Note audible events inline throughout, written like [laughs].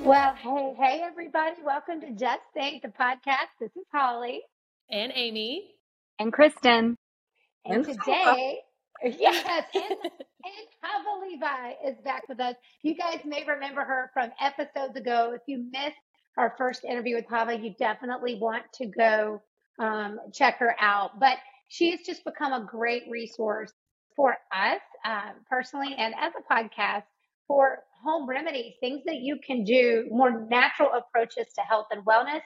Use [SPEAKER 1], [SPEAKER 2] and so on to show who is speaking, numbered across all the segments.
[SPEAKER 1] Well, hey, hey, everybody. Welcome to Just Think, the podcast. This is Holly.
[SPEAKER 2] And Amy.
[SPEAKER 3] And Kristen.
[SPEAKER 1] And, today, [laughs] yes, and, and Hava Levi is back with us. You guys may remember her from episodes ago. If you missed our first interview with Hava, you definitely want to go um, check her out. But she has just become a great resource for us um, personally and as a podcast for home remedies, things that you can do, more natural approaches to health and wellness.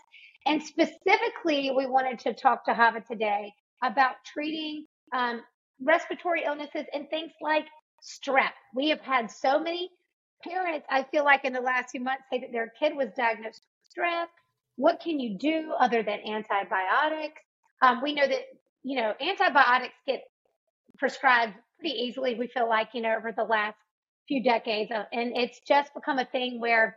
[SPEAKER 1] And specifically, we wanted to talk to Hava today about treating um, respiratory illnesses and things like strep. We have had so many parents, I feel like in the last few months, say that their kid was diagnosed with strep. What can you do other than antibiotics? Um, we know that, you know, antibiotics get prescribed pretty easily, we feel like, you know, over the last few decades. Uh, and it's just become a thing where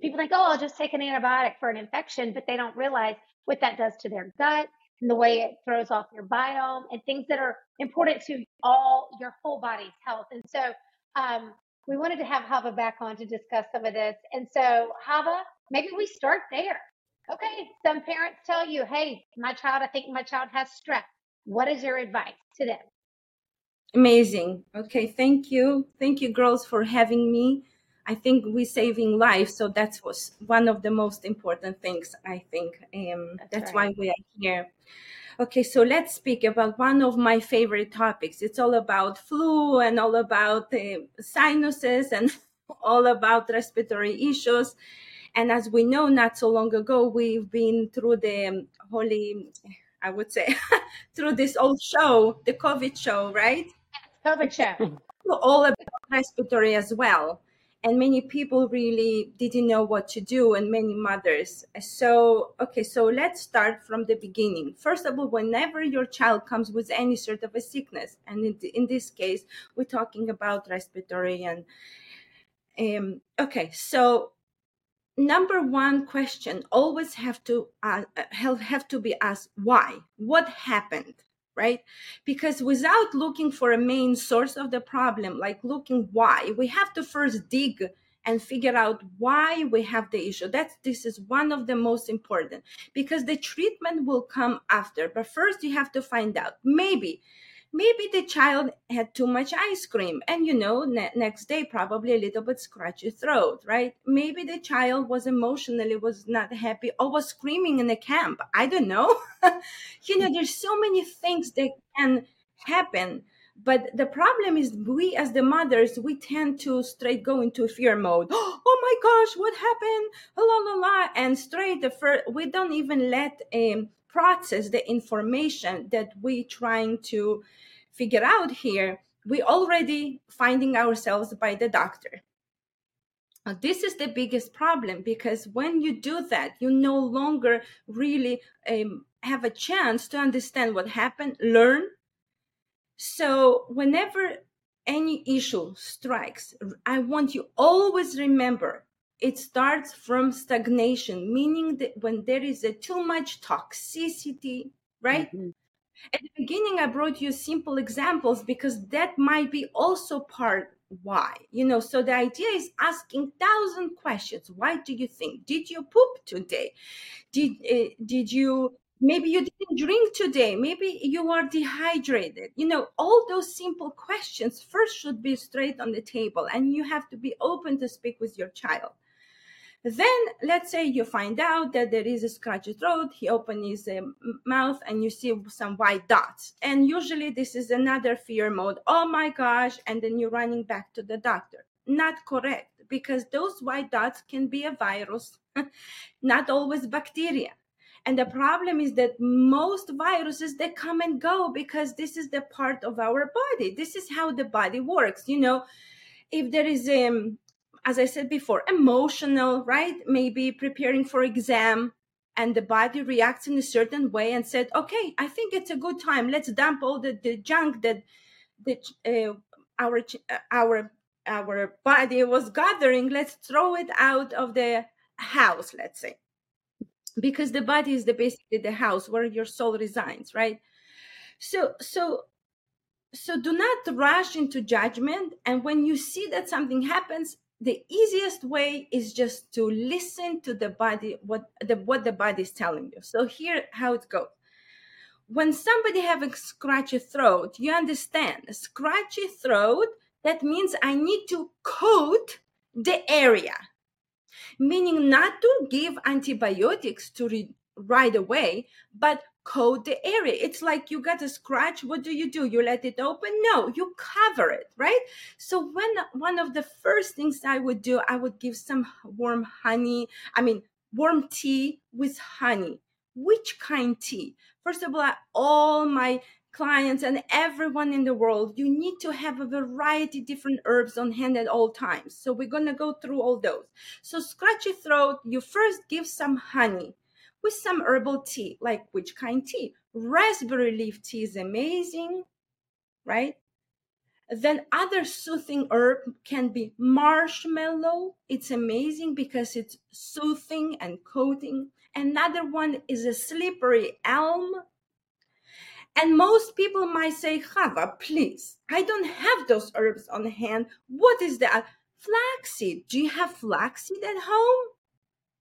[SPEAKER 1] people think, oh, I'll just take an antibiotic for an infection, but they don't realize what that does to their gut and the way it throws off your biome and things that are important to all your whole body's health. And so um, we wanted to have Hava back on to discuss some of this. And so, Hava, maybe we start there. Okay, some parents tell you, hey, my child, I think my child has strep. What is your advice to them?
[SPEAKER 4] Amazing. Okay, thank you. Thank you, girls, for having me. I think we're saving lives, so that was one of the most important things. I think um, that's, that's right. why we are here. Okay, so let's speak about one of my favorite topics. It's all about flu and all about uh, sinuses and [laughs] all about respiratory issues. And as we know, not so long ago, we've been through the um, holy, I would say, [laughs] through this old show, the COVID show, right? [laughs]
[SPEAKER 1] COVID show.
[SPEAKER 4] All about respiratory as well. And many people really didn't know what to do, and many mothers. So, okay, so let's start from the beginning. First of all, whenever your child comes with any sort of a sickness, and in, in this case, we're talking about respiratory and um, okay, so number one question always have to uh, have, have to be asked why what happened right? Because without looking for a main source of the problem, like looking why, we have to first dig and figure out why we have the issue. That's this is one of the most important because the treatment will come after. But first you have to find out maybe maybe the child had too much ice cream and you know ne- next day probably a little bit scratchy throat right? Maybe the child was emotionally was not happy or was screaming in the camp. I don't know. [laughs] You know there's so many things that can happen but the problem is we as the mothers we tend to straight go into fear mode. [gasps] Oh my gosh what happened? La la la and straight the first we don't even let um, process the information that we're trying to figure out here we already finding ourselves by the doctor. Now, this is the biggest problem because when you do that you no longer really um, have a chance to understand what happened learn. So whenever any issue strikes i want you always remember it starts from stagnation, meaning that when there is a too much toxicity, right? Mm-hmm. At the beginning, I brought you simple examples because that might be also part why. You know, so the idea is asking thousand questions. Why do you think? Did you poop today? Did uh, did you maybe you didn't drink today maybe you are dehydrated you know all those simple questions first should be straight on the table and you have to be open to speak with your child Then let's say you find out that there is a scratchy throat. He opens his uh, mouth and you see some white dots. And usually this is another fear mode. Oh my gosh. And then you're running back to the doctor. Not correct because those white dots can be a virus, [laughs] not always bacteria. And the problem is that most viruses they come and go because this is the part of our body. This is how the body works. You know, if there is um, as I said before, emotional, right? Maybe preparing for exam and the body reacts in a certain way and said, okay, I think it's a good time. Let's dump all the, the junk that, uh, our, uh, our, our body was gathering. Let's throw it out of the house, let's say. Because the body is the basically the house where your soul resides, right? So, so so do not rush into judgment and when you see that something happens the easiest way is just to listen to the body what the what the body is telling you. So here how it goes. When somebody have a scratchy throat you understand. Scratchy throat that means i need to coat the area. Meaning not to give antibiotics to re- right away but coat the area. It's like you got a scratch. What do you do? You let it open? No, you cover it, right? So when one of the first things I would do, I would give some warm honey. I mean, warm tea with honey. Which kind tea? First of all, all my clients and everyone in the world, you need to have a variety different herbs on hand at all times. So we're going to go through all those. So scratch your throat, you first give some honey with some herbal tea, like which kind tea? Raspberry leaf tea is amazing, right? Then other soothing herb can be marshmallow. It's amazing because it's soothing and coating. Another one is a slippery elm. And most people might say, Hava, please, I don't have those herbs on hand. What is that? Flaxseed. Do you have flaxseed at home?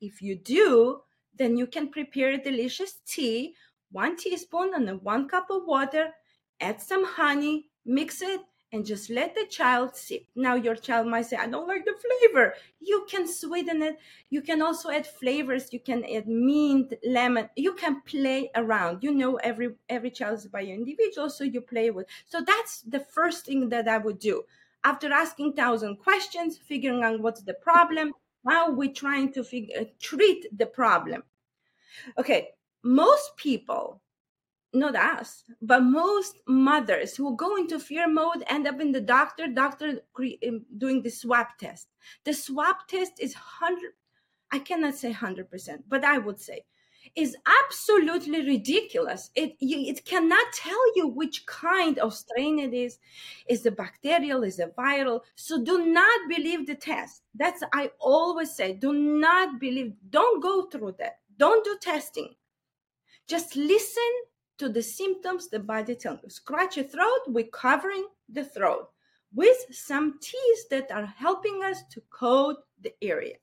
[SPEAKER 4] If you do, then you can prepare a delicious tea, one teaspoon and one cup of water, add some honey, mix it, and just let the child sip. Now, your child might say, I don't like the flavor. You can sweeten it. You can also add flavors. You can add mint, lemon. You can play around. You know, every every child is by individual, so you play with. So that's the first thing that I would do. After asking thousand questions, figuring out what's the problem, how we're trying to figure, uh, treat the problem. Okay, most people, not us, but most mothers who go into fear mode end up in the doctor, doctor um, doing the swab test. The swab test is 100, I cannot say 100%, but I would say is absolutely ridiculous. It it cannot tell you which kind of strain it is. Is it bacterial? Is it viral? So do not believe the test. That's I always say. Do not believe. Don't go through that. Don't do testing. Just listen to the symptoms the body tells you. Scratch your throat, we're covering the throat with some teas that are helping us to coat the area.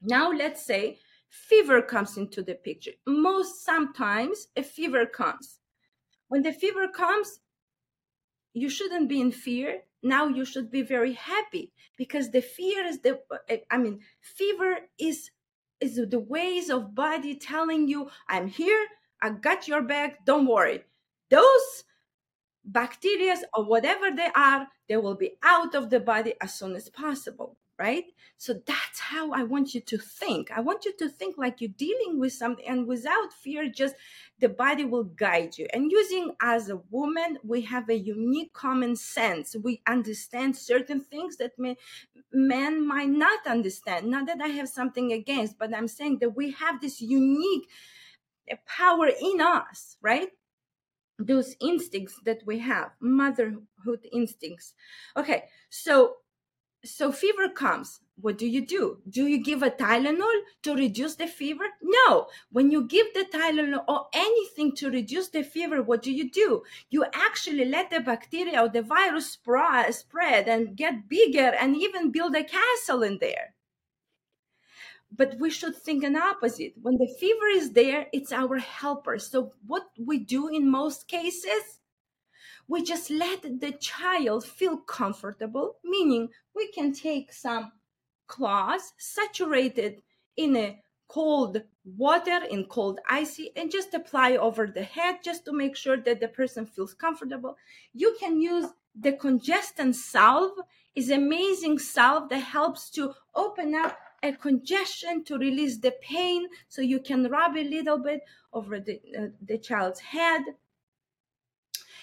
[SPEAKER 4] Now, let's say fever comes into the picture. Most sometimes a fever comes. When the fever comes, you shouldn't be in fear. Now you should be very happy because the fear is the, I mean, fever is is the ways of body telling you i'm here i got your back don't worry. Those bacteria or whatever they are they will be out of the body as soon as possible right so that's how i want you to think i want you to think like you're dealing with something and without fear just the body will guide you and using as a woman we have a unique common sense we understand certain things that may men might not understand. Not that I have something against, but I'm saying that we have this unique eh, power in us, right? Those instincts that we have, motherhood instincts. Okay, so so fever comes. What do you do? Do you give a tylenol to reduce the fever? No. When you give the tylenol or anything to reduce the fever what do you do? You actually let the bacteria or the virus spread and get bigger and even build a castle in there. But we should think an opposite. When the fever is there it's our helper. So what we do in most cases we just let the child feel comfortable, meaning we can take some cloth saturated in a cold water in cold icy and just apply over the head just to make sure that the person feels comfortable. You can use the congestant salve. Is amazing salve that helps to open up a congestion to release the pain so you can rub a little bit over the, uh, the child's head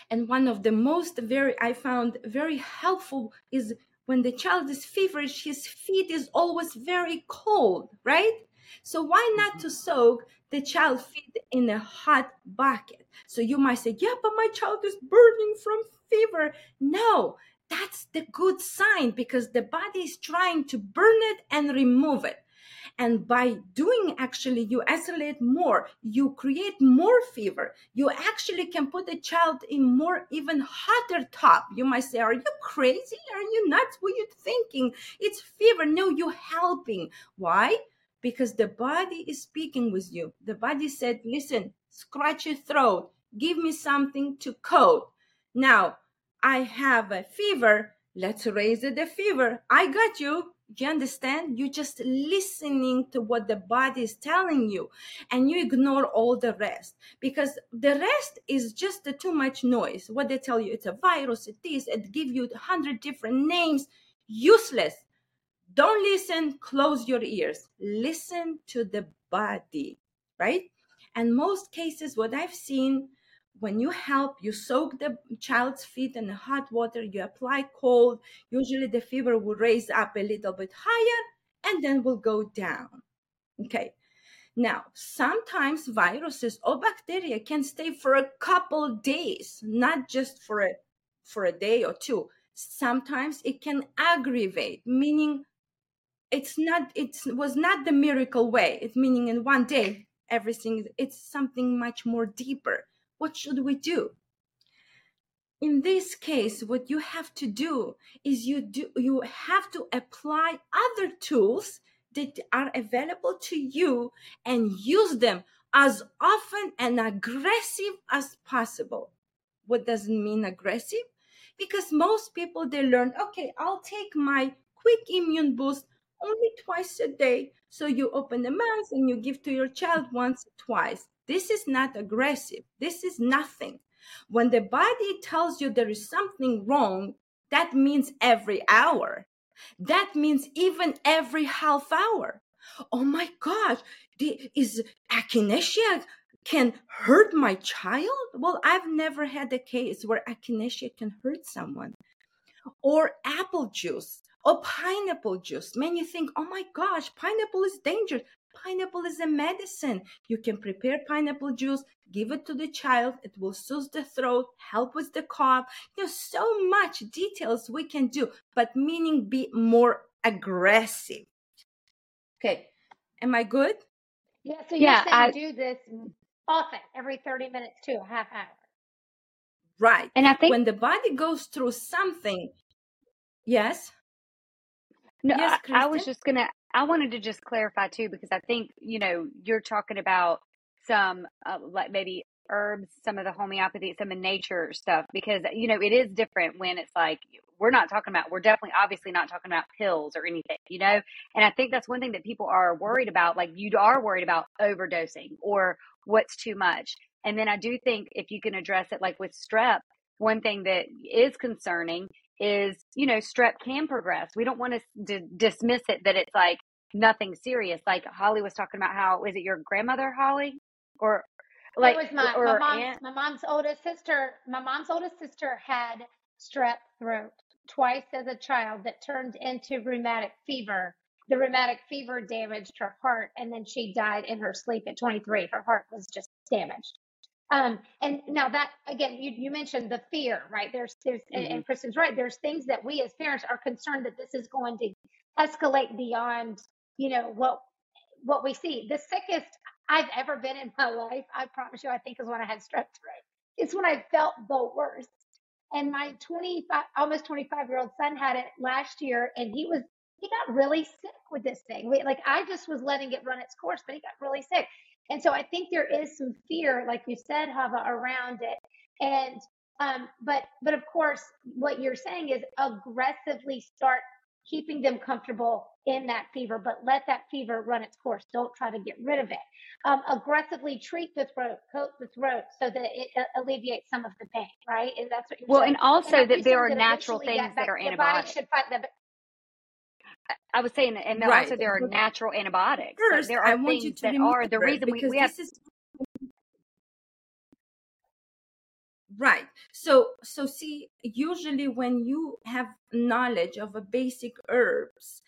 [SPEAKER 4] and one of the most very i found very helpful is when the child is feverish his feet is always very cold right? So why not to mm-hmm. soak the child feet in a hot bucket? So you might say yeah but my child is burning from fever. No that's the good sign because the body is trying to burn it and remove it and by doing actually you isolate more you create more fever. You actually can put the child in more even hotter top. you might say are you crazy? Are you nuts? What are you thinking? It's fever. No you're helping. Why? Because the body is speaking with you. The body said listen scratch your throat. Give me something to coat now i have a fever. Let's raise the fever. I got you you understand? You're just listening to what the body is telling you and you ignore all the rest because the rest is just too much noise. What they tell you, it's a virus, it is, it give you a hundred different names, useless. Don't listen, close your ears. Listen to the body, right? And most cases, what I've seen when you help, you soak the child's feet in hot water, you apply cold. Usually the fever will raise up a little bit higher and then will go down. Okay. Now, sometimes viruses or bacteria can stay for a couple days, not just for a for a day or two. Sometimes it can aggravate, meaning it's not it was not the miracle way. It's meaning in one day everything it's something much more deeper what should we do? In this case, what you have to do is you do you have to apply other tools that are available to you and use them as often and aggressive as possible. What does it mean aggressive? Because most people they learn, okay, I'll take my quick immune boost only twice a day. So you open the mouth and you give to your child once or twice. This is not aggressive. This is nothing. When the body tells you there is something wrong, that means every hour. That means even every half hour. Oh my gosh, the, is echinacea can hurt my child? Well, I've never had a case where echinacea can hurt someone. Or apple juice or pineapple juice. Many think, oh my gosh, pineapple is dangerous. Pineapple is a medicine. You can prepare pineapple juice, give it to the child. It will soothe the throat, help with the cough. There's so much details we can do, but meaning be more aggressive. Okay, am I good?
[SPEAKER 1] Yeah. So you're yeah, saying I, do this often, every 30 minutes to a half hour.
[SPEAKER 4] Right. And I think when the body goes through something, yes.
[SPEAKER 3] No, yes, I, I was just gonna I wanted to just clarify too, because I think, you know, you're talking about some uh, like maybe herbs, some of the homeopathy, some of nature stuff, because, you know, it is different when it's like, we're not talking about, we're definitely obviously not talking about pills or anything, you know? And I think that's one thing that people are worried about. Like you are worried about overdosing or what's too much. And then I do think if you can address it like with strep, one thing that is concerning is, you know, strep can progress. We don't want to d- dismiss it that it's like nothing serious. Like Holly was talking about how, is it your grandmother, Holly? Or like,
[SPEAKER 1] it was my, my mom's, my mom's oldest sister. My mom's oldest sister had strep throat twice as a child that turned into rheumatic fever. The rheumatic fever damaged her heart, and then she died in her sleep at 23. Her heart was just damaged. Um, and now that again, you, you mentioned the fear, right? There's, there's, mm-hmm. and, Kristen's right. There's things that we as parents are concerned that this is going to escalate beyond, you know, what, what we see. The sickest I've ever been in my life, I promise you, I think is when I had strep throat. It's when I felt the worst. And my 25, almost 25 year old son had it last year and he was, he got really sick with this thing. We, like I just was letting it run its course, but he got really sick. And so I think there is some fear, like you said, Hava, around it. And um, but but of course, what you're saying is aggressively start keeping them comfortable in that fever, but let that fever run its course. Don't try to get rid of it. Um, aggressively treat the throat, coat the throat so that it uh, alleviates some of the pain, right? And that's what you're
[SPEAKER 3] well,
[SPEAKER 1] saying.
[SPEAKER 3] and also and that there are natural things that, that are antibiotics. Should fight the, I was saying, and right. also there are natural antibiotics.
[SPEAKER 4] First,
[SPEAKER 3] there are
[SPEAKER 4] I want
[SPEAKER 3] things
[SPEAKER 4] that
[SPEAKER 3] are the reason we, we have. Is,
[SPEAKER 4] right. So, so see, usually when you have knowledge of a basic herbs,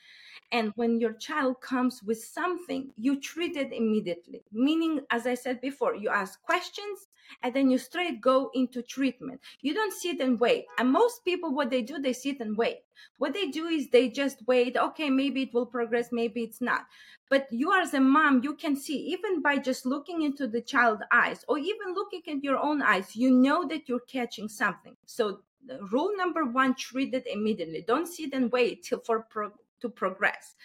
[SPEAKER 4] and when your child comes with something, you treat it immediately. Meaning, as I said before, you ask questions and then you straight go into treatment. You don't sit and wait. And most people, what they do, they sit and wait. What they do is they just wait. Okay, maybe it will progress, maybe it's not. But you as a mom, you can see even by just looking into the child's eyes or even looking at your own eyes, you know that you're catching something. So rule number one, treat it immediately. Don't sit and wait till for pro- to progress.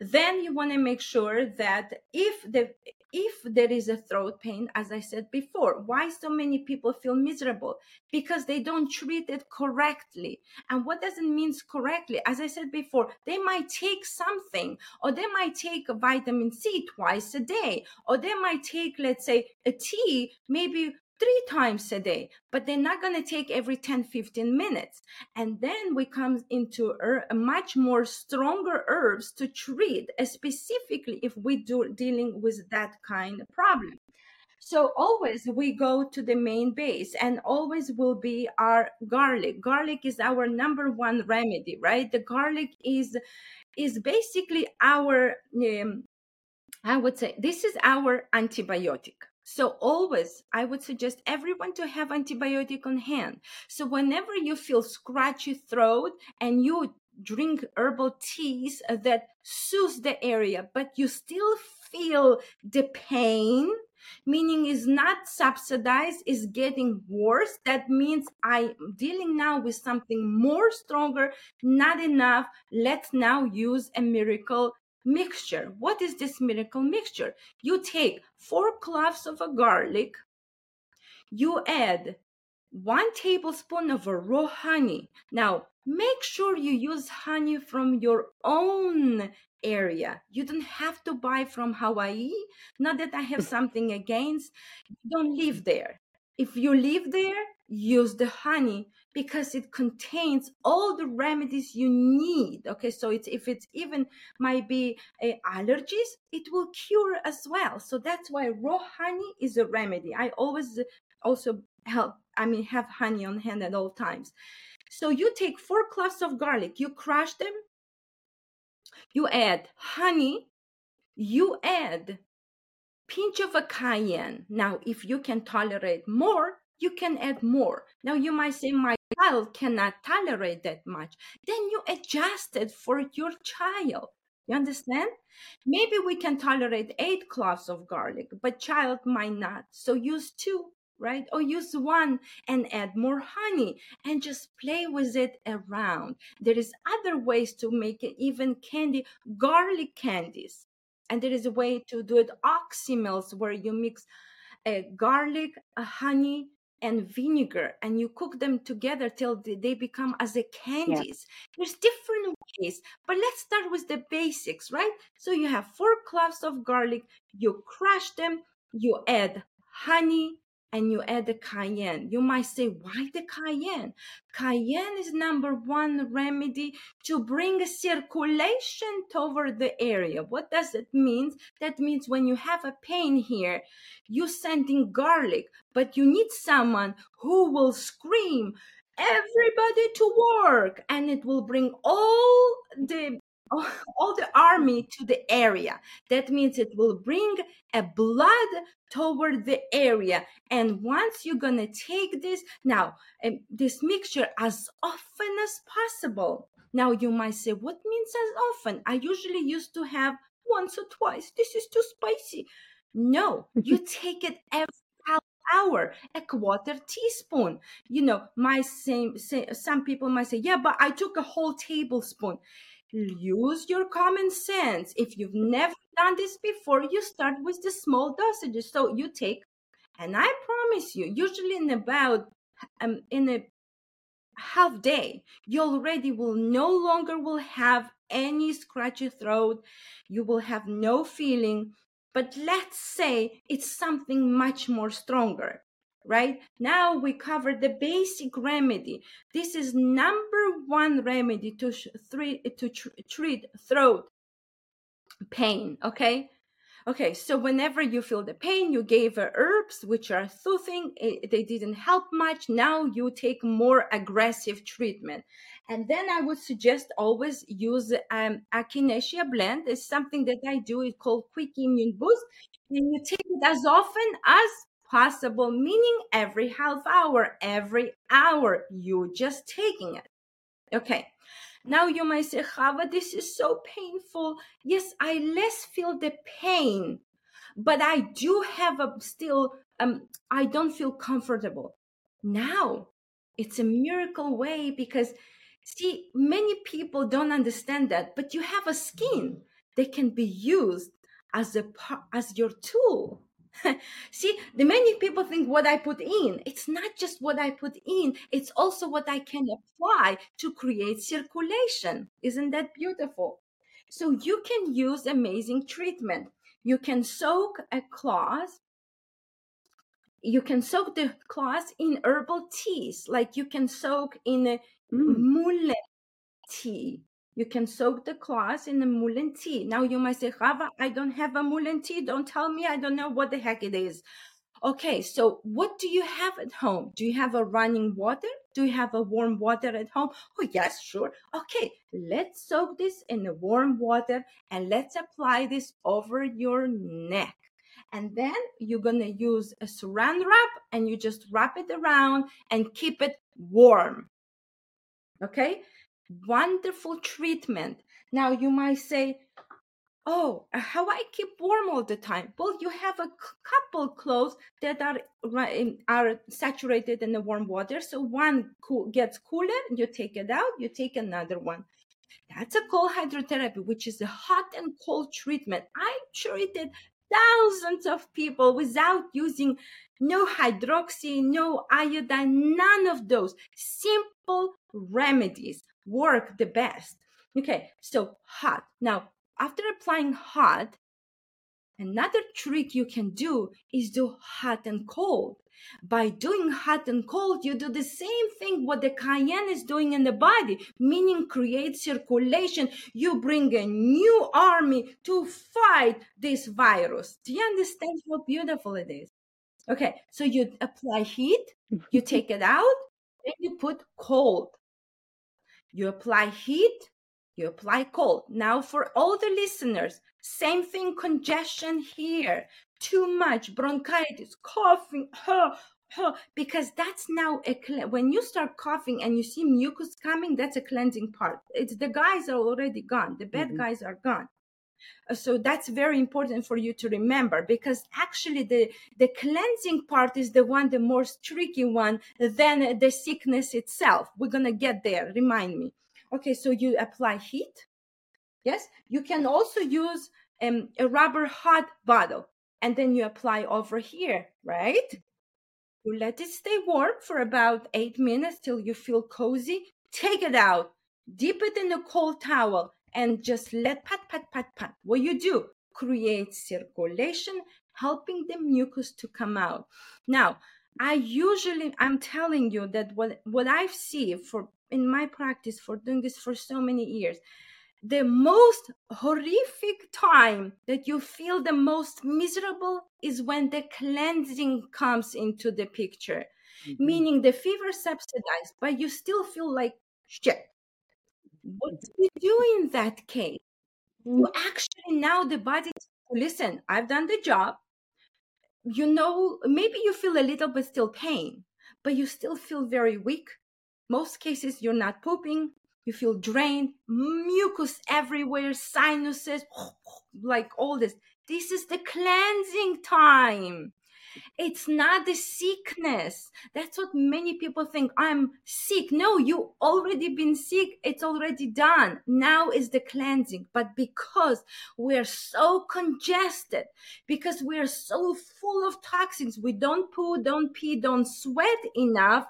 [SPEAKER 4] Then you want to make sure that if the if there is a throat pain as i said before why so many people feel miserable? Because they don't treat it correctly. And what does it mean correctly? As i said before they might take something or they might take a vitamin c twice a day or they might take let's say a tea maybe three times a day, but they're not going to take every 10, 15 minutes. And then we come into a much more stronger herbs to treat, specifically if we do dealing with that kind of problem. So always we go to the main base and always will be our garlic. Garlic is our number one remedy, right? The garlic is is basically our um, I would say this is our antibiotic so always, I would suggest everyone to have antibiotic on hand. So whenever you feel scratchy throat and you drink herbal teas that soothes the area, but you still feel the pain, meaning is not subsidized, is getting worse. That means I'm dealing now with something more stronger, not enough. Let's now use a miracle mixture. What is this miracle mixture? You take four cloves of a garlic, you add one tablespoon of a raw honey. Now, make sure you use honey from your own area. You don't have to buy from Hawaii. Not that I have [laughs] something against. don't live there. If you live there, use the honey because it contains all the remedies you need okay? So it's if it's even might be uh, allergies it will cure as well. So that's why raw honey is a remedy. I always also help i mean have honey on hand at all times. So you take four cloves of garlic you crush them you add honey you add pinch of a cayenne. Now if you can tolerate more you can add more. Now you might say, my child cannot tolerate that much. Then you adjust it for your child. You understand? Maybe we can tolerate eight cloves of garlic, but child might not. So use two, right? Or use one and add more honey and just play with it around. There is other ways to make it even candy, garlic candies. And there is a way to do it oxymels where you mix a uh, garlic, a honey, and vinegar and you cook them together till they become as a candies yeah. there's different ways but let's start with the basics right so you have four cloves of garlic you crush them you add honey and you add the cayenne. You might say, why the cayenne? Cayenne is number one remedy to bring circulation over the area. What does it mean? That means when you have a pain here, you sending garlic, but you need someone who will scream, everybody to work, and it will bring all the [laughs] all the army to the area. That means it will bring a blood toward the area. And once you're going to take this, now, um, this mixture as often as possible. Now, you might say, what means as often? I usually used to have once or twice. This is too spicy. No, you [laughs] take it every hour, a quarter teaspoon. You know, my same, say, some people might say, yeah, but I took a whole tablespoon use your common sense. If you've never done this before, you start with the small dosages. So you take, and I promise you, usually in about um, in a half day you already will no longer will have any scratchy throat you will have no feeling but let's say it's something much more stronger right now we cover the basic remedy this is number one remedy to three to treat throat pain okay Okay, so whenever you feel the pain, you gave herbs which are soothing. It, they didn't help much. Now you take more aggressive treatment. And then I would suggest always use um, Echinacea blend. It's something that I do. It's called Quick Immune Boost. And you take it as often as possible, meaning every half hour, every hour, you just taking it. Okay. Now you might say, Hava, this is so painful. Yes, I less feel the pain, but I do have a still, um, I don't feel comfortable. Now it's a miracle way because see, many people don't understand that, but you have a skin that can be used as a as your tool [laughs] See, the many people think what I put in, it's not just what I put in, it's also what I can apply to create circulation. Isn't that beautiful? So you can use amazing treatment. You can soak a cloth. You can soak the cloth in herbal teas, like you can soak in a mm. tea you can soak the cloth in the mullein tea. Now you might say, Hava, I don't have a mullein tea. Don't tell me. I don't know what the heck it is. Okay, so what do you have at home? Do you have a running water? Do you have a warm water at home? Oh, yes, sure. Okay, let's soak this in the warm water and let's apply this over your neck. And then you're gonna use a saran wrap and you just wrap it around and keep it warm. Okay, wonderful treatment. Now you might say, Oh, how I keep warm all the time? Well, you have a couple clothes that are are saturated in the warm water. So one cool, gets cooler, you take it out, you take another one. That's a cold hydrotherapy, which is a hot and cold treatment. I treated thousands of people without using no hydroxy, no iodine, none of those simple remedies work the best. Okay, so hot. Now, after applying hot, another trick you can do is do hot and cold. By doing hot and cold, you do the same thing what the cayenne is doing in the body, meaning create circulation. You bring a new army to fight this virus. Do you understand how beautiful it is? Okay, so you apply heat, you [laughs] take it out, and you put cold. You apply heat, you apply cold. Now, for all the listeners, same thing congestion here. Too much bronchitis, coughing, huh, huh, because that's now a when you start coughing and you see mucus coming, that's a cleansing part. It's the guys are already gone. The bad mm-hmm. guys are gone. Uh, so that's very important for you to remember because actually the the cleansing part is the one the most tricky one than the sickness itself. We're to get there remind me. Okay so you apply heat. Yes you can also use um, a rubber hot bottle and then you apply over here right? You let it stay warm for about eight minutes till you feel cozy. Take it out. Dip it in a cold towel and just let pat, pat, pat, pat. What you do, create circulation, helping the mucus to come out. Now, I usually, I'm telling you that what, what I've seen for in my practice for doing this for so many years, the most horrific time that you feel the most miserable is when the cleansing comes into the picture, mm-hmm. meaning the fever subsidized, but you still feel like shit what do you do in that case? You mm. actually now the body listen, I've done the job. You know, maybe you feel a little bit still pain, but you still feel very weak. Most cases you're not pooping, you feel drained, mucus everywhere, sinuses, [sniffs] like all this. This is the cleansing time. It's not the sickness. That's what many people think. I'm sick. No, you already been sick. It's already done. Now is the cleansing. But because we're so congested, because we're so full of toxins, we don't poo, don't pee, don't sweat enough.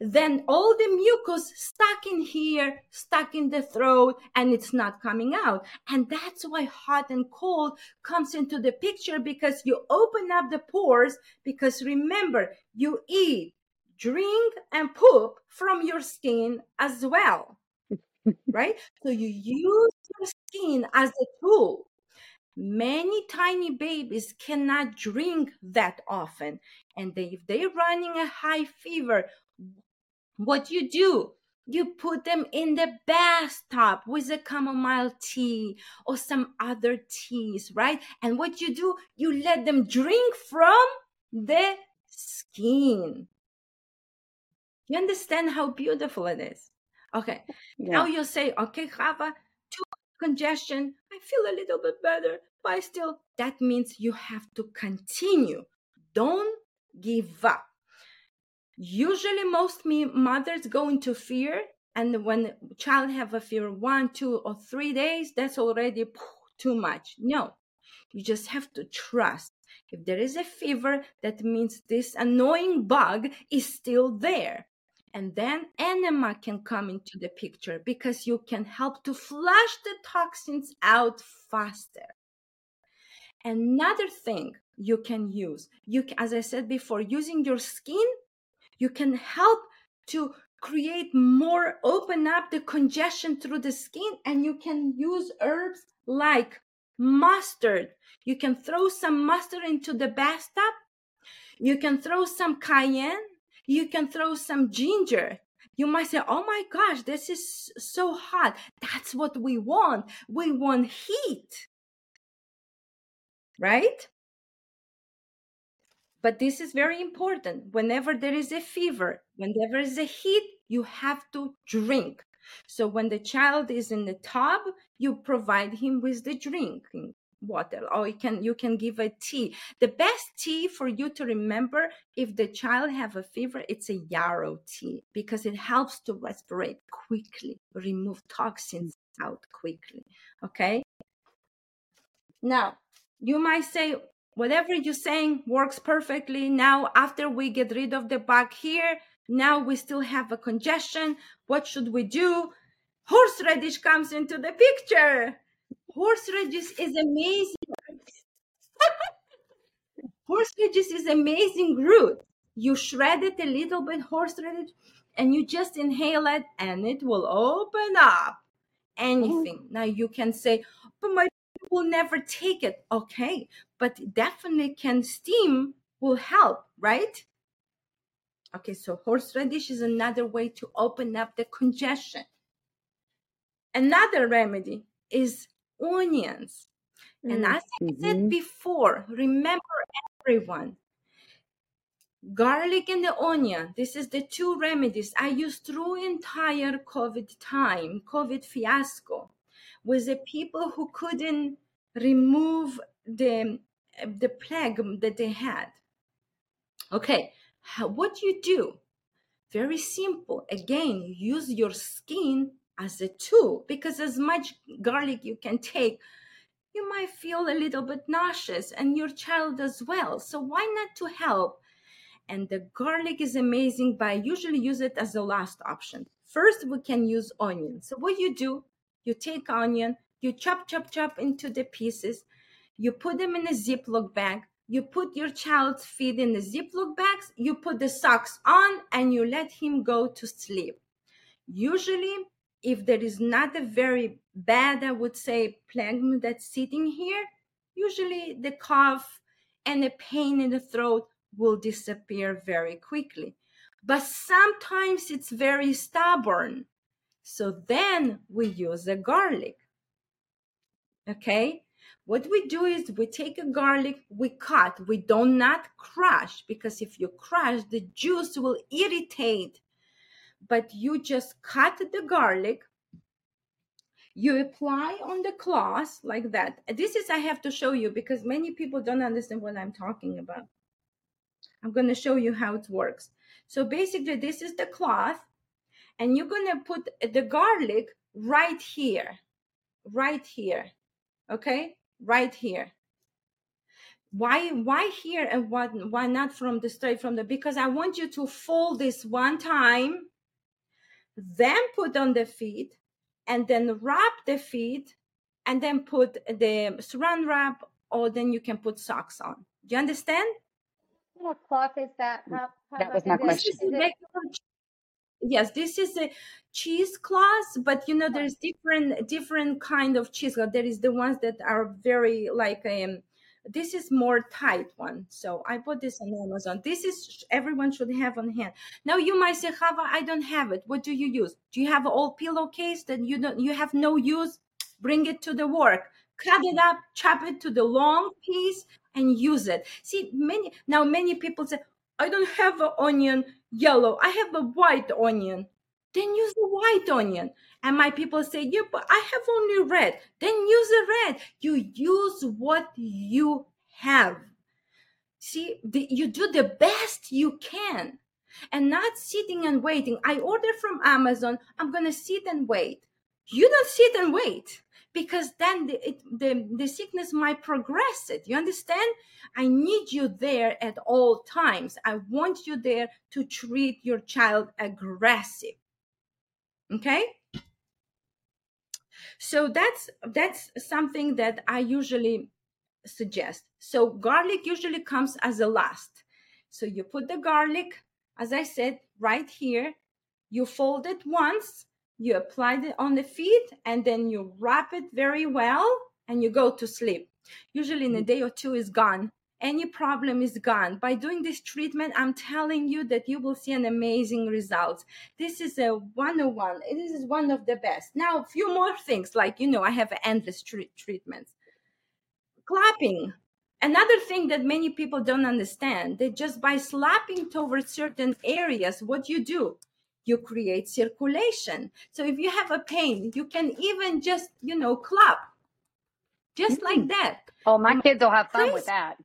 [SPEAKER 4] Then all the mucus stuck in here, stuck in the throat, and it's not coming out. And that's why hot and cold comes into the picture because you open up the pores. Because remember, you eat, drink, and poop from your skin as well. [laughs] right? So you use your skin as a tool. Many tiny babies cannot drink that often. And they, if they're running a high fever what you do? You put them in the bathtub with a chamomile tea or some other teas, right? And what you do, you let them drink from the skin. You understand how beautiful it is? Okay. Yeah. Now you say, okay, Hava, too congestion. I feel a little bit better, but I still, that means you have to continue. Don't give up usually most me mothers go into fear and when child have a fever one two or three days that's already too much. No you just have to trust. If there is a fever that means this annoying bug is still there. And then enema can come into the picture because you can help to flush the toxins out faster. Another thing you can use you as i said before using your skin you can help to create more, open up the congestion through the skin, and you can use herbs like mustard. You can throw some mustard into the bathtub. You can throw some cayenne. You can throw some ginger. You might say, Oh my gosh, this is so hot. That's what we want. We want heat. Right? But this is very important. Whenever there is a fever, whenever there is a heat, you have to drink. So when the child is in the tub, you provide him with the drinking water or you can you can give a tea the best tea for you to remember if the child have a fever it's a yarrow tea because it helps to respirate quickly remove toxins out quickly okay now you might say whatever you're saying works perfectly. Now, after we get rid of the bug here, now we still have a congestion. What should we do? Horseradish comes into the picture. Horseradish is amazing. [laughs] horseradish is amazing root. You shred it a little bit, horseradish, and you just inhale it, and it will open up anything. Oh. Now you can say, but my will never take it. Okay, but definitely can steam will help, right? Okay, so horseradish is another way to open up the congestion. Another remedy is onions. Mm-hmm. And as I said mm-hmm. before, remember everyone, garlic and the onion this is the two remedies i used through entire covid time covid fiasco with the people who couldn't remove the the plague that they had. Okay, how, what you do? Very simple. Again, use your skin as a tool because as much garlic you can take, you might feel a little bit nauseous and your child as well. So why not to help? And the garlic is amazing, but I usually use it as the last option. First, we can use onion. So what you do, you take onion, you chop, chop, chop into the pieces. You put them in a Ziploc bag. You put your child's feet in the Ziploc bags. You put the socks on and you let him go to sleep. Usually, if there is not a very bad, I would say, plague that's sitting here, usually the cough and the pain in the throat will disappear very quickly. But sometimes it's very stubborn. So then we use the garlic. Okay. What we do is we take a garlic, we cut, we do not crush because if you crush, the juice will irritate. But you just cut the garlic, you apply on the cloth like that. This is, I have to show you because many people don't understand what I'm talking about. I'm going to show you how it works. So basically, this is the cloth, and you're going to put the garlic right here, right here okay? Right here. Why why here and why, why not from the straight from the because i want you to fold this one time then put on the feet and then wrap the feet and then put the saran wrap or then you can put socks on. Do you understand?
[SPEAKER 1] What cloth is that? How,
[SPEAKER 3] how that was my question
[SPEAKER 4] yes this is a cheesecloth but you know there's different different kind of cheesecloth. There is the ones that are very like um this is more tight one so i bought this on amazon. This is everyone should have on hand. Now you might say Chava i don't have it. What do you use? Do you have an old pillowcase that you don't you have no use? Bring it to the work. Cut it up chop it to the long piece and use it. See many now many people say i don't have an onion yellow i have a white onion then use the white onion. And my people say, yeah, but I have only red. Then use the red. You use what you have. See, the, you do the best you can and not sitting and waiting. I order from Amazon. I'm going to sit and wait. You don't sit and wait because then the, it, the, the sickness might progress it. You understand? I need you there at all times. I want you there to treat your child aggressive okay so that's that's something that i usually suggest so garlic usually comes as a last so you put the garlic as i said right here you fold it once you apply it on the feet and then you wrap it very well and you go to sleep usually in a mm. day or two is gone any problem is gone. By doing this treatment, I'm telling you that you will see an amazing result. This is a 101. This is one of the best. Now, a few more things like, you know, I have endless tre- treatments. Clapping. Another thing that many people don't understand, that just by slapping towards certain areas, what you do, you create circulation. So if you have a pain, you can even just, you know, clap. Just mm-hmm. like that.
[SPEAKER 3] Oh, my kids will have fun with that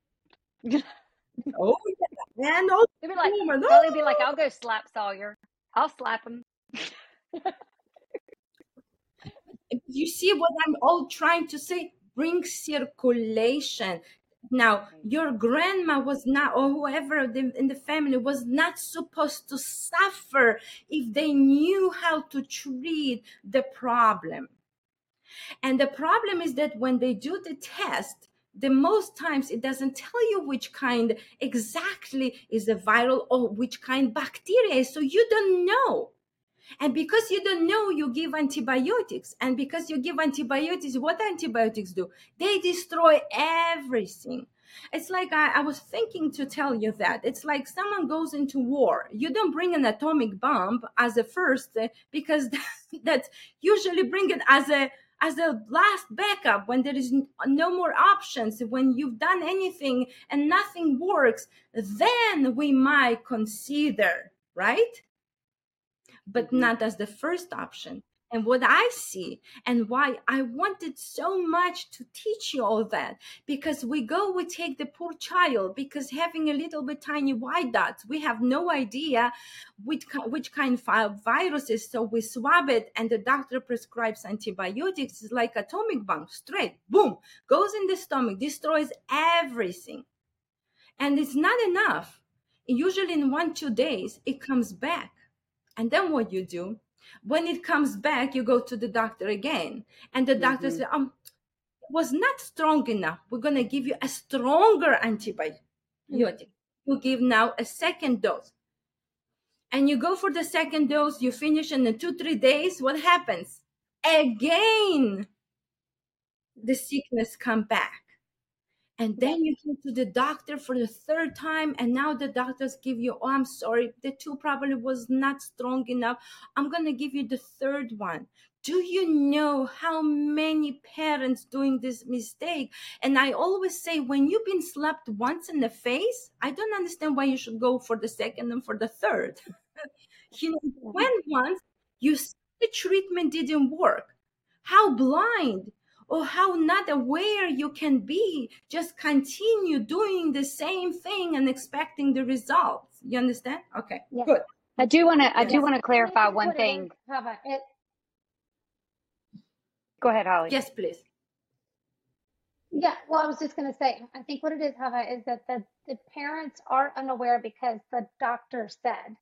[SPEAKER 3] [laughs]
[SPEAKER 4] oh yeah, and
[SPEAKER 3] they'd be like, oh. be like, I'll go slap Sawyer. I'll slap him. [laughs]
[SPEAKER 4] you see what I'm all trying to say? Bring circulation. Now, your grandma was not, or whoever in the family was not supposed to suffer if they knew how to treat the problem. And the problem is that when they do the test, the most times it doesn't tell you which kind exactly is a viral or which kind bacteria is so you don't know and because you don't know you give antibiotics. And because you give antibiotics what antibiotics do? They destroy everything. It's like I, I, was thinking to tell you that. It's like someone goes into war. You don't bring an atomic bomb as a first uh, because [laughs] that, that usually bring it as a as a last backup when there is no more options, when you've done anything and nothing works, then we might consider, right? But mm-hmm. not as the first option. And what I see and why I wanted so much to teach you all that because we go we take the poor child because having a little bit tiny white dots we have no idea which which kind of viruses so we swab it and the doctor prescribes antibiotics it's like atomic bomb straight boom goes in the stomach destroys everything. And it's not enough. Usually in one two days it comes back and then what you do when it comes back, you go to the doctor again, and the doctor mm-hmm. says, "Um, was not strong enough. We're gonna give you a stronger antibiotic. Mm-hmm. You give now a second dose." And you go for the second dose, you finish in the two, three days, what happens? Again, the sickness come back and then you go to the doctor for the third time and now the doctors give you oh i'm sorry the two probably was not strong enough. I'm going to give you the third one. Do you know how many parents doing this mistake? And i always say when you've been slapped once in the face i don't understand why you should go for the second and for the third. [laughs] You know when once you see the treatment didn't work. How blind or how not aware you can be just continue doing the same thing and expecting the results. You understand? Okay yeah. good.
[SPEAKER 3] I do want to i do want to clarify one thing. Go ahead holly.
[SPEAKER 4] Yes please.
[SPEAKER 1] Yeah, well, I was just going to say, I think what it is, Hava, is that the, the parents are unaware because the doctor said,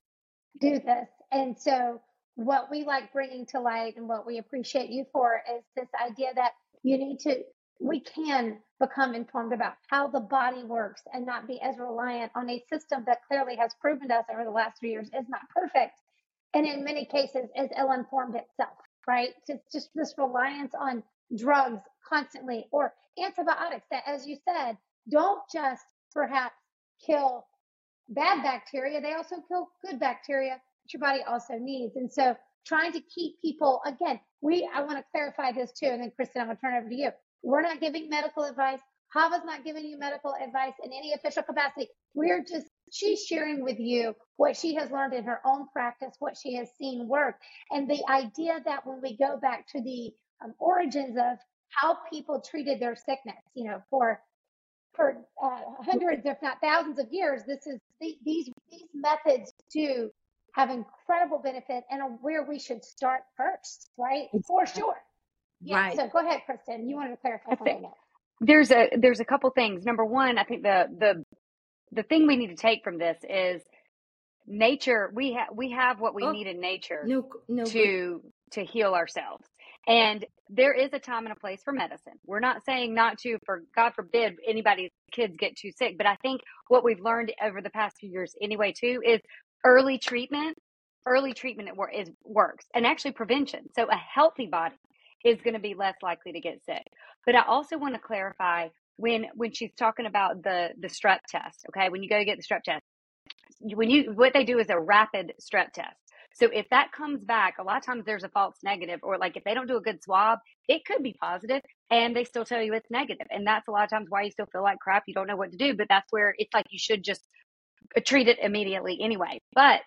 [SPEAKER 1] do this. And so, what we like bringing to light and what we appreciate you for is this idea that you need to, we can become informed about how the body works and not be as reliant on a system that clearly has proven to us over the last three years is not perfect. And in many cases is ill informed itself, right? It's just this reliance on drugs constantly or antibiotics that, as you said, don't just perhaps kill bad bacteria, they also kill good bacteria that your body also needs. And so trying to keep people, again, we, I want to clarify this too. And then Kristen, I'm going to turn it over to you. We're not giving medical advice. Hava's not giving you medical advice in any official capacity. We're just, she's sharing with you what she has learned in her own practice, what she has seen work. And the idea that when we go back to the um, origins of how people treated their sickness, you know, for for uh, hundreds, if not thousands of years, this is these these methods do have incredible benefit and are where we should start first, right? For sure. Yeah. Right. So go ahead, Kristen. You wanted to clarify something.
[SPEAKER 3] There's a there's a couple things. Number one, I think the the the thing we need to take from this is nature. We have we have what we oh, need in nature no, no, to to heal ourselves. And there is a time and a place for medicine. We're not saying not to, for God forbid anybody's kids get too sick. But I think what we've learned over the past few years, anyway, too, is early treatment. Early treatment is works, and actually prevention. So a healthy body is going to be less likely to get sick. But I also want to clarify when when she's talking about the the strep test. Okay, when you go to get the strep test, when you what they do is a rapid strep test. So if that comes back, a lot of times there's a false negative, or like if they don't do a good swab, it could be positive and they still tell you it's negative. And that's a lot of times why you still feel like crap. You don't know what to do, but that's where it's like you should just Uh, treat it immediately anyway. But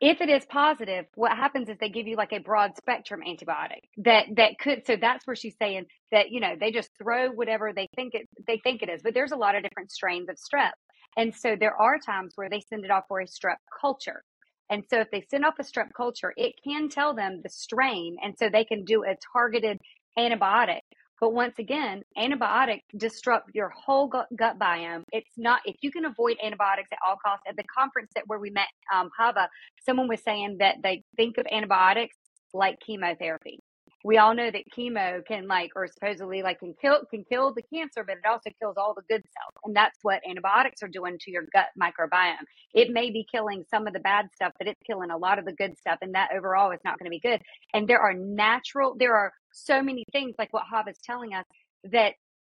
[SPEAKER 3] if it is positive, what happens is they give you like a broad spectrum antibiotic that that could. So that's where she's saying that you know they just throw whatever they think it they think it is. But there's a lot of different strains of strep, and so there are times where they send it off for a strep culture. And so if they send off a strep culture, it can tell them the strain. And so they can do a targeted antibiotic. But once again, antibiotics disrupt your whole gut, gut, biome. It's not, if you can avoid antibiotics at all costs, at the conference that where we met um, Hava, someone was saying that they think of antibiotics like chemotherapy we all know that chemo can like or supposedly like can kill can kill the cancer but it also kills all the good cells and that's what antibiotics are doing to your gut microbiome. It may be killing some of the bad stuff but it's killing a lot of the good stuff and that overall is not going to be good. And there are natural there are so many things like what Hava is telling us that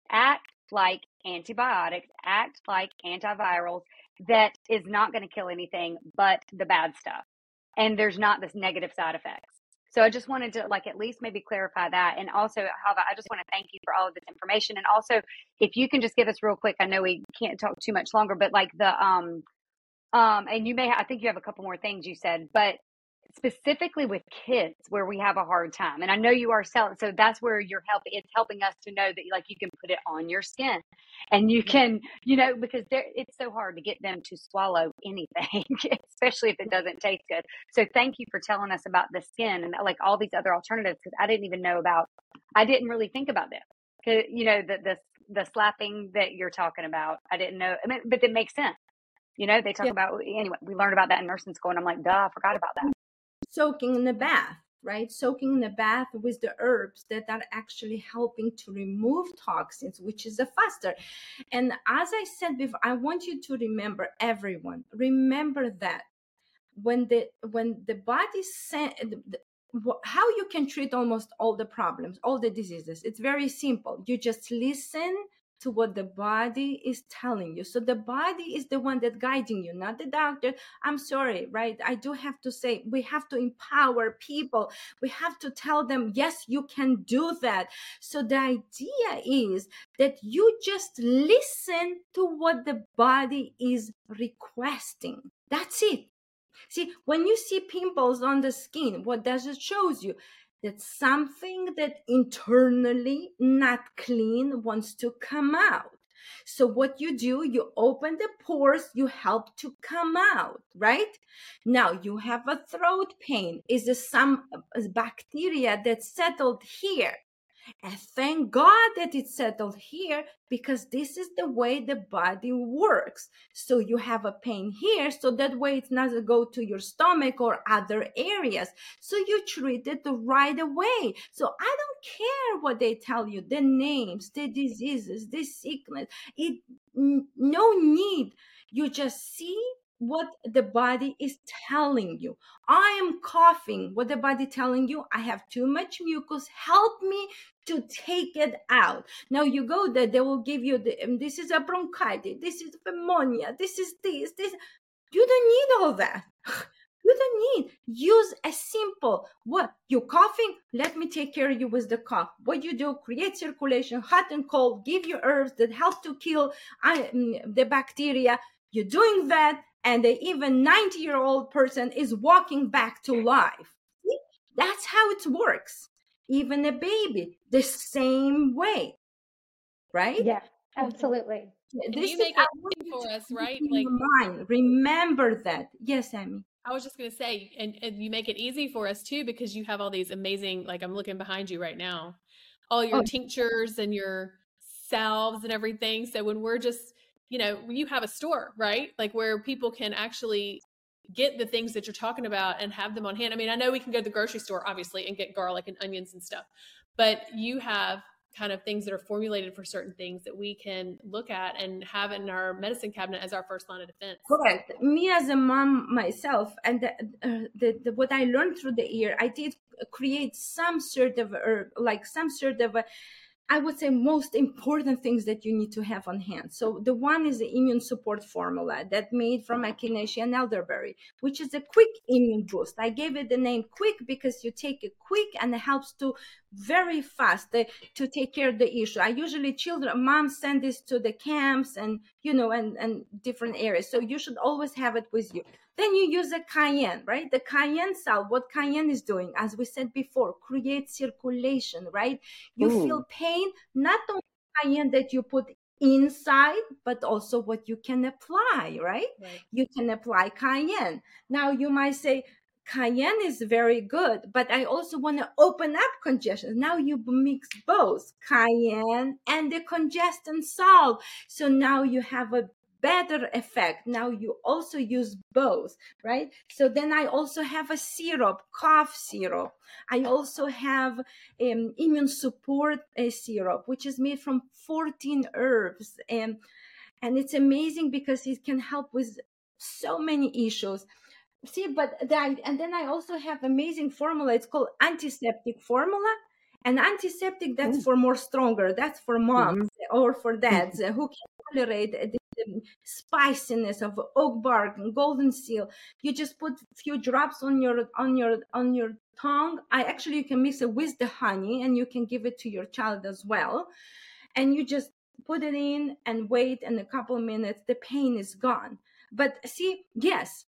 [SPEAKER 3] act like antibiotics act like antivirals that is not going to kill anything but the bad stuff. And there's not this negative side effects so I just wanted to like at least maybe clarify that. And also, Hava, I just want to thank you for all of this information. And also, if you can just give us real quick, I know we can't talk too much longer, but like the um um and you may I think you have a couple more things you said, but specifically with kids where we have a hard time. And I know you are selling, so that's where your help is helping us to know that like you can put it on your skin and you can, you know, because it's so hard to get them to swallow [laughs] anything, especially if it mm-hmm. doesn't taste good. So thank you for telling us about the skin and like all these other alternatives because I didn't even know about, I didn't really think about this. Cause, you know, the, the, the slapping that you're talking about, I didn't know, I mean, but it makes sense. You know, they talk yeah. about anyway. We learned about that in nursing school, and I'm like, duh, I forgot about that
[SPEAKER 4] soaking in the bath, right? Soaking in the bath with the herbs that are actually helping to remove toxins, which is the faster. And as I said before, I want you to remember everyone, remember that when the when the body sent how you can treat almost all the problems all the diseases it's very simple you just listen to what the body is telling you. So the body is the one that guiding you, not the doctor. I'm sorry, right? I do have to say we have to empower people. We have to tell them, yes, you can do that. So the idea is that you just listen to what the body is requesting. That's it. See, when you see pimples on the skin, what does it shows you? That something that internally not clean wants to come out. So what you do, you open the pores, you help to come out, right? Now you have a throat pain. Is there some uh, bacteria that settled here? And thank God that it settled here because this is the way the body works. So you have a pain here, so that way it's not to go to your stomach or other areas. So you treat it right away. So I don't care what they tell you, the names, the diseases, the sickness. It no need. You just see what the body is telling you. I am coughing. What the body telling you? I have too much mucus. Help me to take it out. Now you go there, they will give you the, um, this is a bronchitis, this is pneumonia, this is this, this. You don't need all that. [sighs] You don't need. Use a simple what you coughing. Let me take care of you with the cough. What you do? Create circulation, hot and cold. Give you herbs that help to kill uh, the bacteria. You're doing that, and the even 90 year old person is walking back to life. That's how it works. Even a baby the same way right?
[SPEAKER 1] Yeah absolutely.
[SPEAKER 2] This you make it for us right?
[SPEAKER 4] like mind. Remember that. Yes Amy.
[SPEAKER 2] I was just going to say, and, and you make it easy for us too, because you have all these amazing, like I'm looking behind you right now, all your oh. tinctures and your salves and everything. So when we're just, you know, you have a store, right? Like where people can actually get the things that you're talking about and have them on hand. I mean, I know we can go to the grocery store, obviously, and get garlic and onions and stuff, but you have kind of things that are formulated for certain things that we can look at and have in our medicine cabinet as our first line of defense.
[SPEAKER 4] Correct. Me as a mom myself, and the, uh, the, the, what I learned through the year, I did create some sort of herb, like some sort of a I would say most important things that you need to have on hand. So the one is the immune support formula that made from echinacea and elderberry, which is a quick immune boost. I gave it the name quick because you take it quick and it helps to very fast to take care of the issue. I usually children moms send this to the camps and you know and and different areas. So you should always have it with you. Then you use a cayenne, right? The cayenne salve, what cayenne is doing, as we said before, create circulation, right? You Ooh. feel pain, not only cayenne that you put inside, but also what you can apply, right? right? You can apply cayenne. Now you might say, cayenne is very good, but I also want to open up congestion. Now you mix both cayenne and the congestant salve. So now you have a better effect. Now you also use both, right? So then I also have a syrup, cough syrup. I also have um, immune support uh, syrup, which is made from 14 herbs. And, and it's amazing because it can help with so many issues. See, but then, and then I also have amazing formula. It's called antiseptic formula. And antiseptic, that's mm. for more stronger. That's for moms mm-hmm. or for dads mm-hmm. [laughs] who can tolerate the spiciness of oak bark and golden seal. You just put a few drops on your on your on your tongue. I actually you can mix it with the honey and you can give it to your child as well. And you just put it in and wait and a couple of minutes the pain is gone. But see, yes,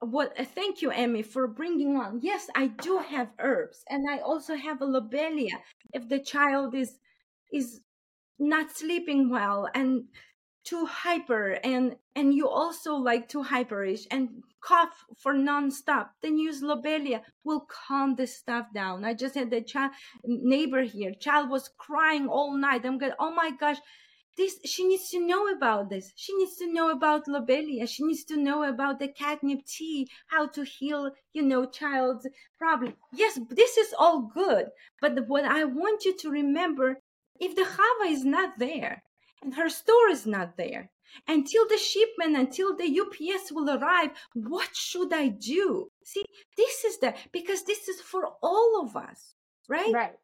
[SPEAKER 4] what uh, thank you Emmy for bringing on. Yes, I do have herbs and I also have a lobelia if the child is is not sleeping well and too hyper and and you also like too hyperish and cough for nonstop, then use lobelia will calm this stuff down. I just had the child neighbor here. Child was crying all night. I'm going, oh my gosh, this she needs to know about this. She needs to know about lobelia. She needs to know about the catnip tea, how to heal, you know, child's problem. Yes, this is all good. But what I want you to remember, if the chava is not there, and her store is not there. Until the shipment, until the UPS will arrive, what should I do? See, this is the because this is for all of us, right?
[SPEAKER 1] Right,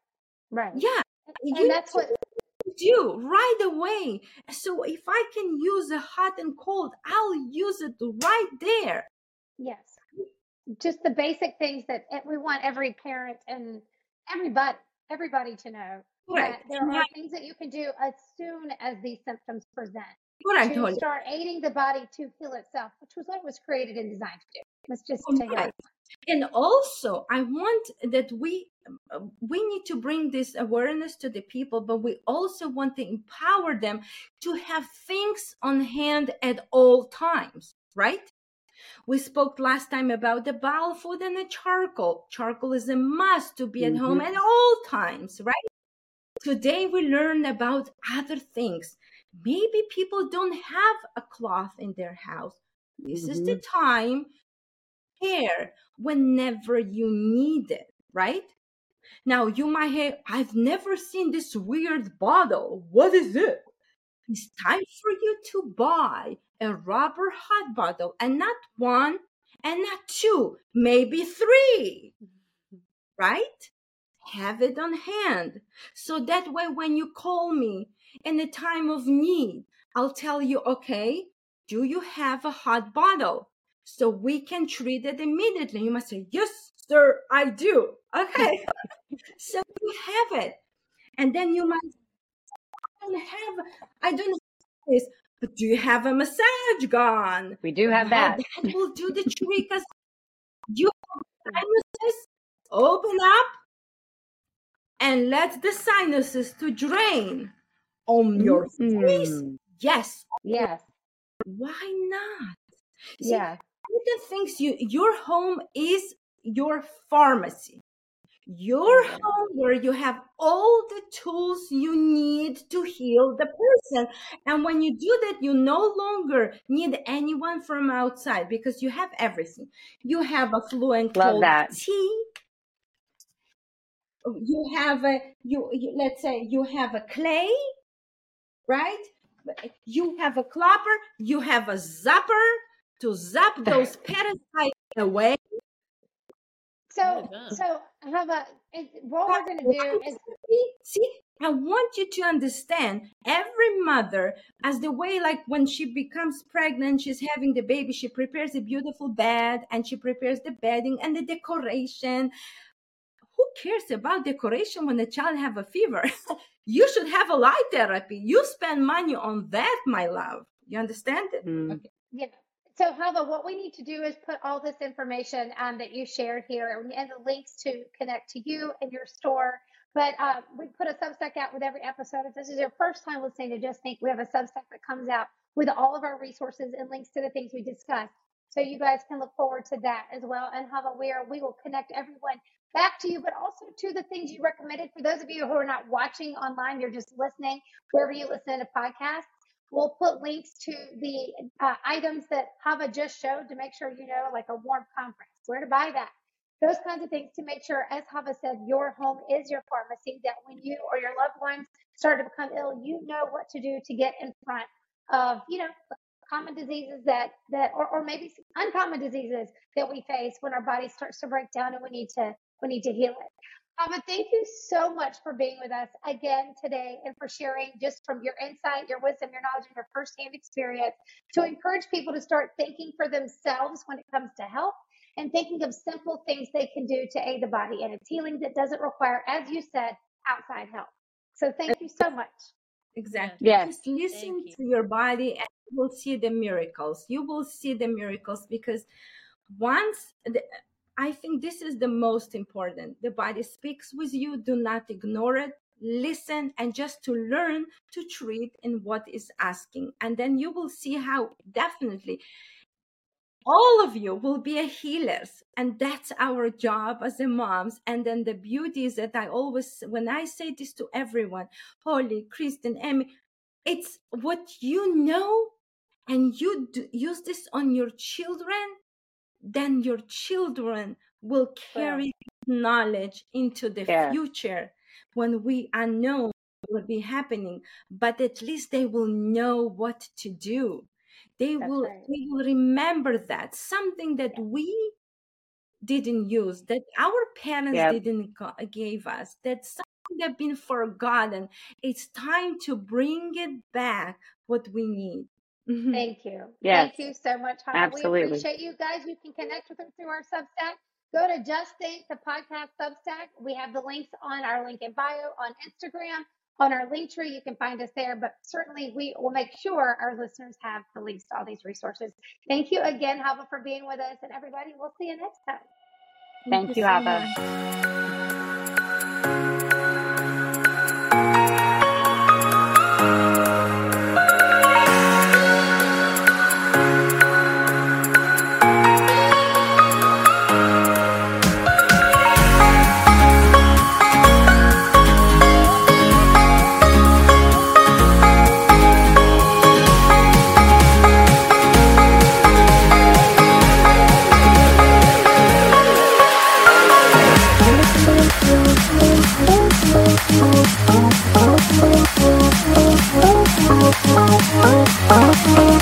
[SPEAKER 1] right.
[SPEAKER 4] Yeah,
[SPEAKER 1] and you that's what
[SPEAKER 4] do right away. So if I can use a hot and cold, I'll use it right there.
[SPEAKER 1] Yes, just the basic things that we want every parent and everybody everybody to know Right. There are things that you can do as soon as these symptoms present.
[SPEAKER 4] Right.
[SPEAKER 1] To start aiding the body to heal itself, which was what it was created and designed to do. Let's just take right. it.
[SPEAKER 4] And also, I want that we we need to bring this awareness to the people, but we also want to empower them to have things on hand at all times, right? We spoke last time about the bowel food and the charcoal. Charcoal is a must to be at mm-hmm. home at all times, right? Today we learn about other things. Maybe people don't have a cloth in their house. This mm-hmm. is the mm-hmm. time here whenever you need it, right? Now you might have, I've never seen this weird bottle. What is it? It's time for you to buy a rubber hot bottle and not one and not two, maybe three, right? Have it on hand. So that way, when you call me in a time of need, I'll tell you, okay, do you have a hot bottle? So we can treat it immediately. You must say, yes, sir, I do. Okay. [laughs] so you have it. And then you might I don't have I don't have this, but do you have a massage gun?
[SPEAKER 3] We do have that.
[SPEAKER 4] That will do the [laughs] trick as you sinuses open up and let the sinuses to drain on your mm-hmm. face. Yes.
[SPEAKER 3] Yes.
[SPEAKER 4] Why not?
[SPEAKER 3] See, yeah.
[SPEAKER 4] Important things you your home is your pharmacy your mm-hmm. home where you have all the tools you need to heal the person. And when you do that, you no longer need anyone from outside because you have everything. You have a fluent
[SPEAKER 3] Love cold that.
[SPEAKER 4] tea. You have a you, you let's say you have a clay, right? You have a clopper you have a zapper to zap [laughs] those parasites away
[SPEAKER 1] so, so have a what we're going to do is
[SPEAKER 4] see. I want you to understand every mother as the way, like when she becomes pregnant, she's having the baby, she prepares a beautiful bed and she prepares the bedding and the decoration. Who cares about decoration when the child have a fever? [laughs] you should have a light therapy. You spend money on that, my love. You understand it?
[SPEAKER 3] Mm.
[SPEAKER 1] Okay. Yeah. So, Hava, what we need to do is put all this information um, that you shared here and the links to connect to you and your store. But uh, we put a Substack out with every episode. If this is your first time listening to Just Think, we have a Substack that comes out with all of our resources and links to the things we discussed. So you guys can look forward to that as well. And Hava, we are, we will connect everyone back to you, but also to the things you recommended. For those of you who are not watching online, you're just listening wherever you listen to podcasts. We'll put links to the uh, items that Hava just showed to make sure you know, like a warm compress, where to buy that. Those kinds of things to make sure, as Hava said, your home is your pharmacy, that when you or your loved ones start to become ill, you know what to do to get in front of, you know, common diseases that, that or, or maybe uncommon diseases that we face when our body starts to break down and we need to, we need to heal it. Hava, thank you so much for being with us again today and for sharing just from your insight, your wisdom, your knowledge, and your firsthand experience to encourage people to start thinking for themselves when it comes to health and thinking of simple things they can do to aid the body and its healing that doesn't require, as you said, outside help. So thank you so much.
[SPEAKER 4] Exactly.
[SPEAKER 3] Yes.
[SPEAKER 4] Just listen to your body and you will see the miracles. You will see the miracles because once the, I think this is the most important. The body speaks with you. Do not ignore it. Listen and just to learn to treat in what is asking. And then you will see how definitely all of you will be a healers and that's our job as a moms and then the beauty is that i always when i say this to everyone holly kristen emmy it's what you know and you do, use this on your children then your children will carry yeah. knowledge into the yeah. future when we unknown will be happening but at least they will know what to do they That's will right. they will remember that something that yeah. we didn't use that our parents yep. didn't give us that something that been forgotten it's time to bring it back what we need
[SPEAKER 1] Mm-hmm. Thank you.
[SPEAKER 3] Yes.
[SPEAKER 1] Thank you so much, Hava.
[SPEAKER 3] Absolutely.
[SPEAKER 1] We appreciate you guys. You can connect with us through our Substack. Go to Just Think, the podcast Substack. We have the links on our link in bio on Instagram, on our link tree. You can find us there, but certainly we will make sure our listeners have the links to all these resources. Thank you again, Hava, for being with us. And everybody, we'll see you next time.
[SPEAKER 3] Thank, Thank you, Hava. Oh,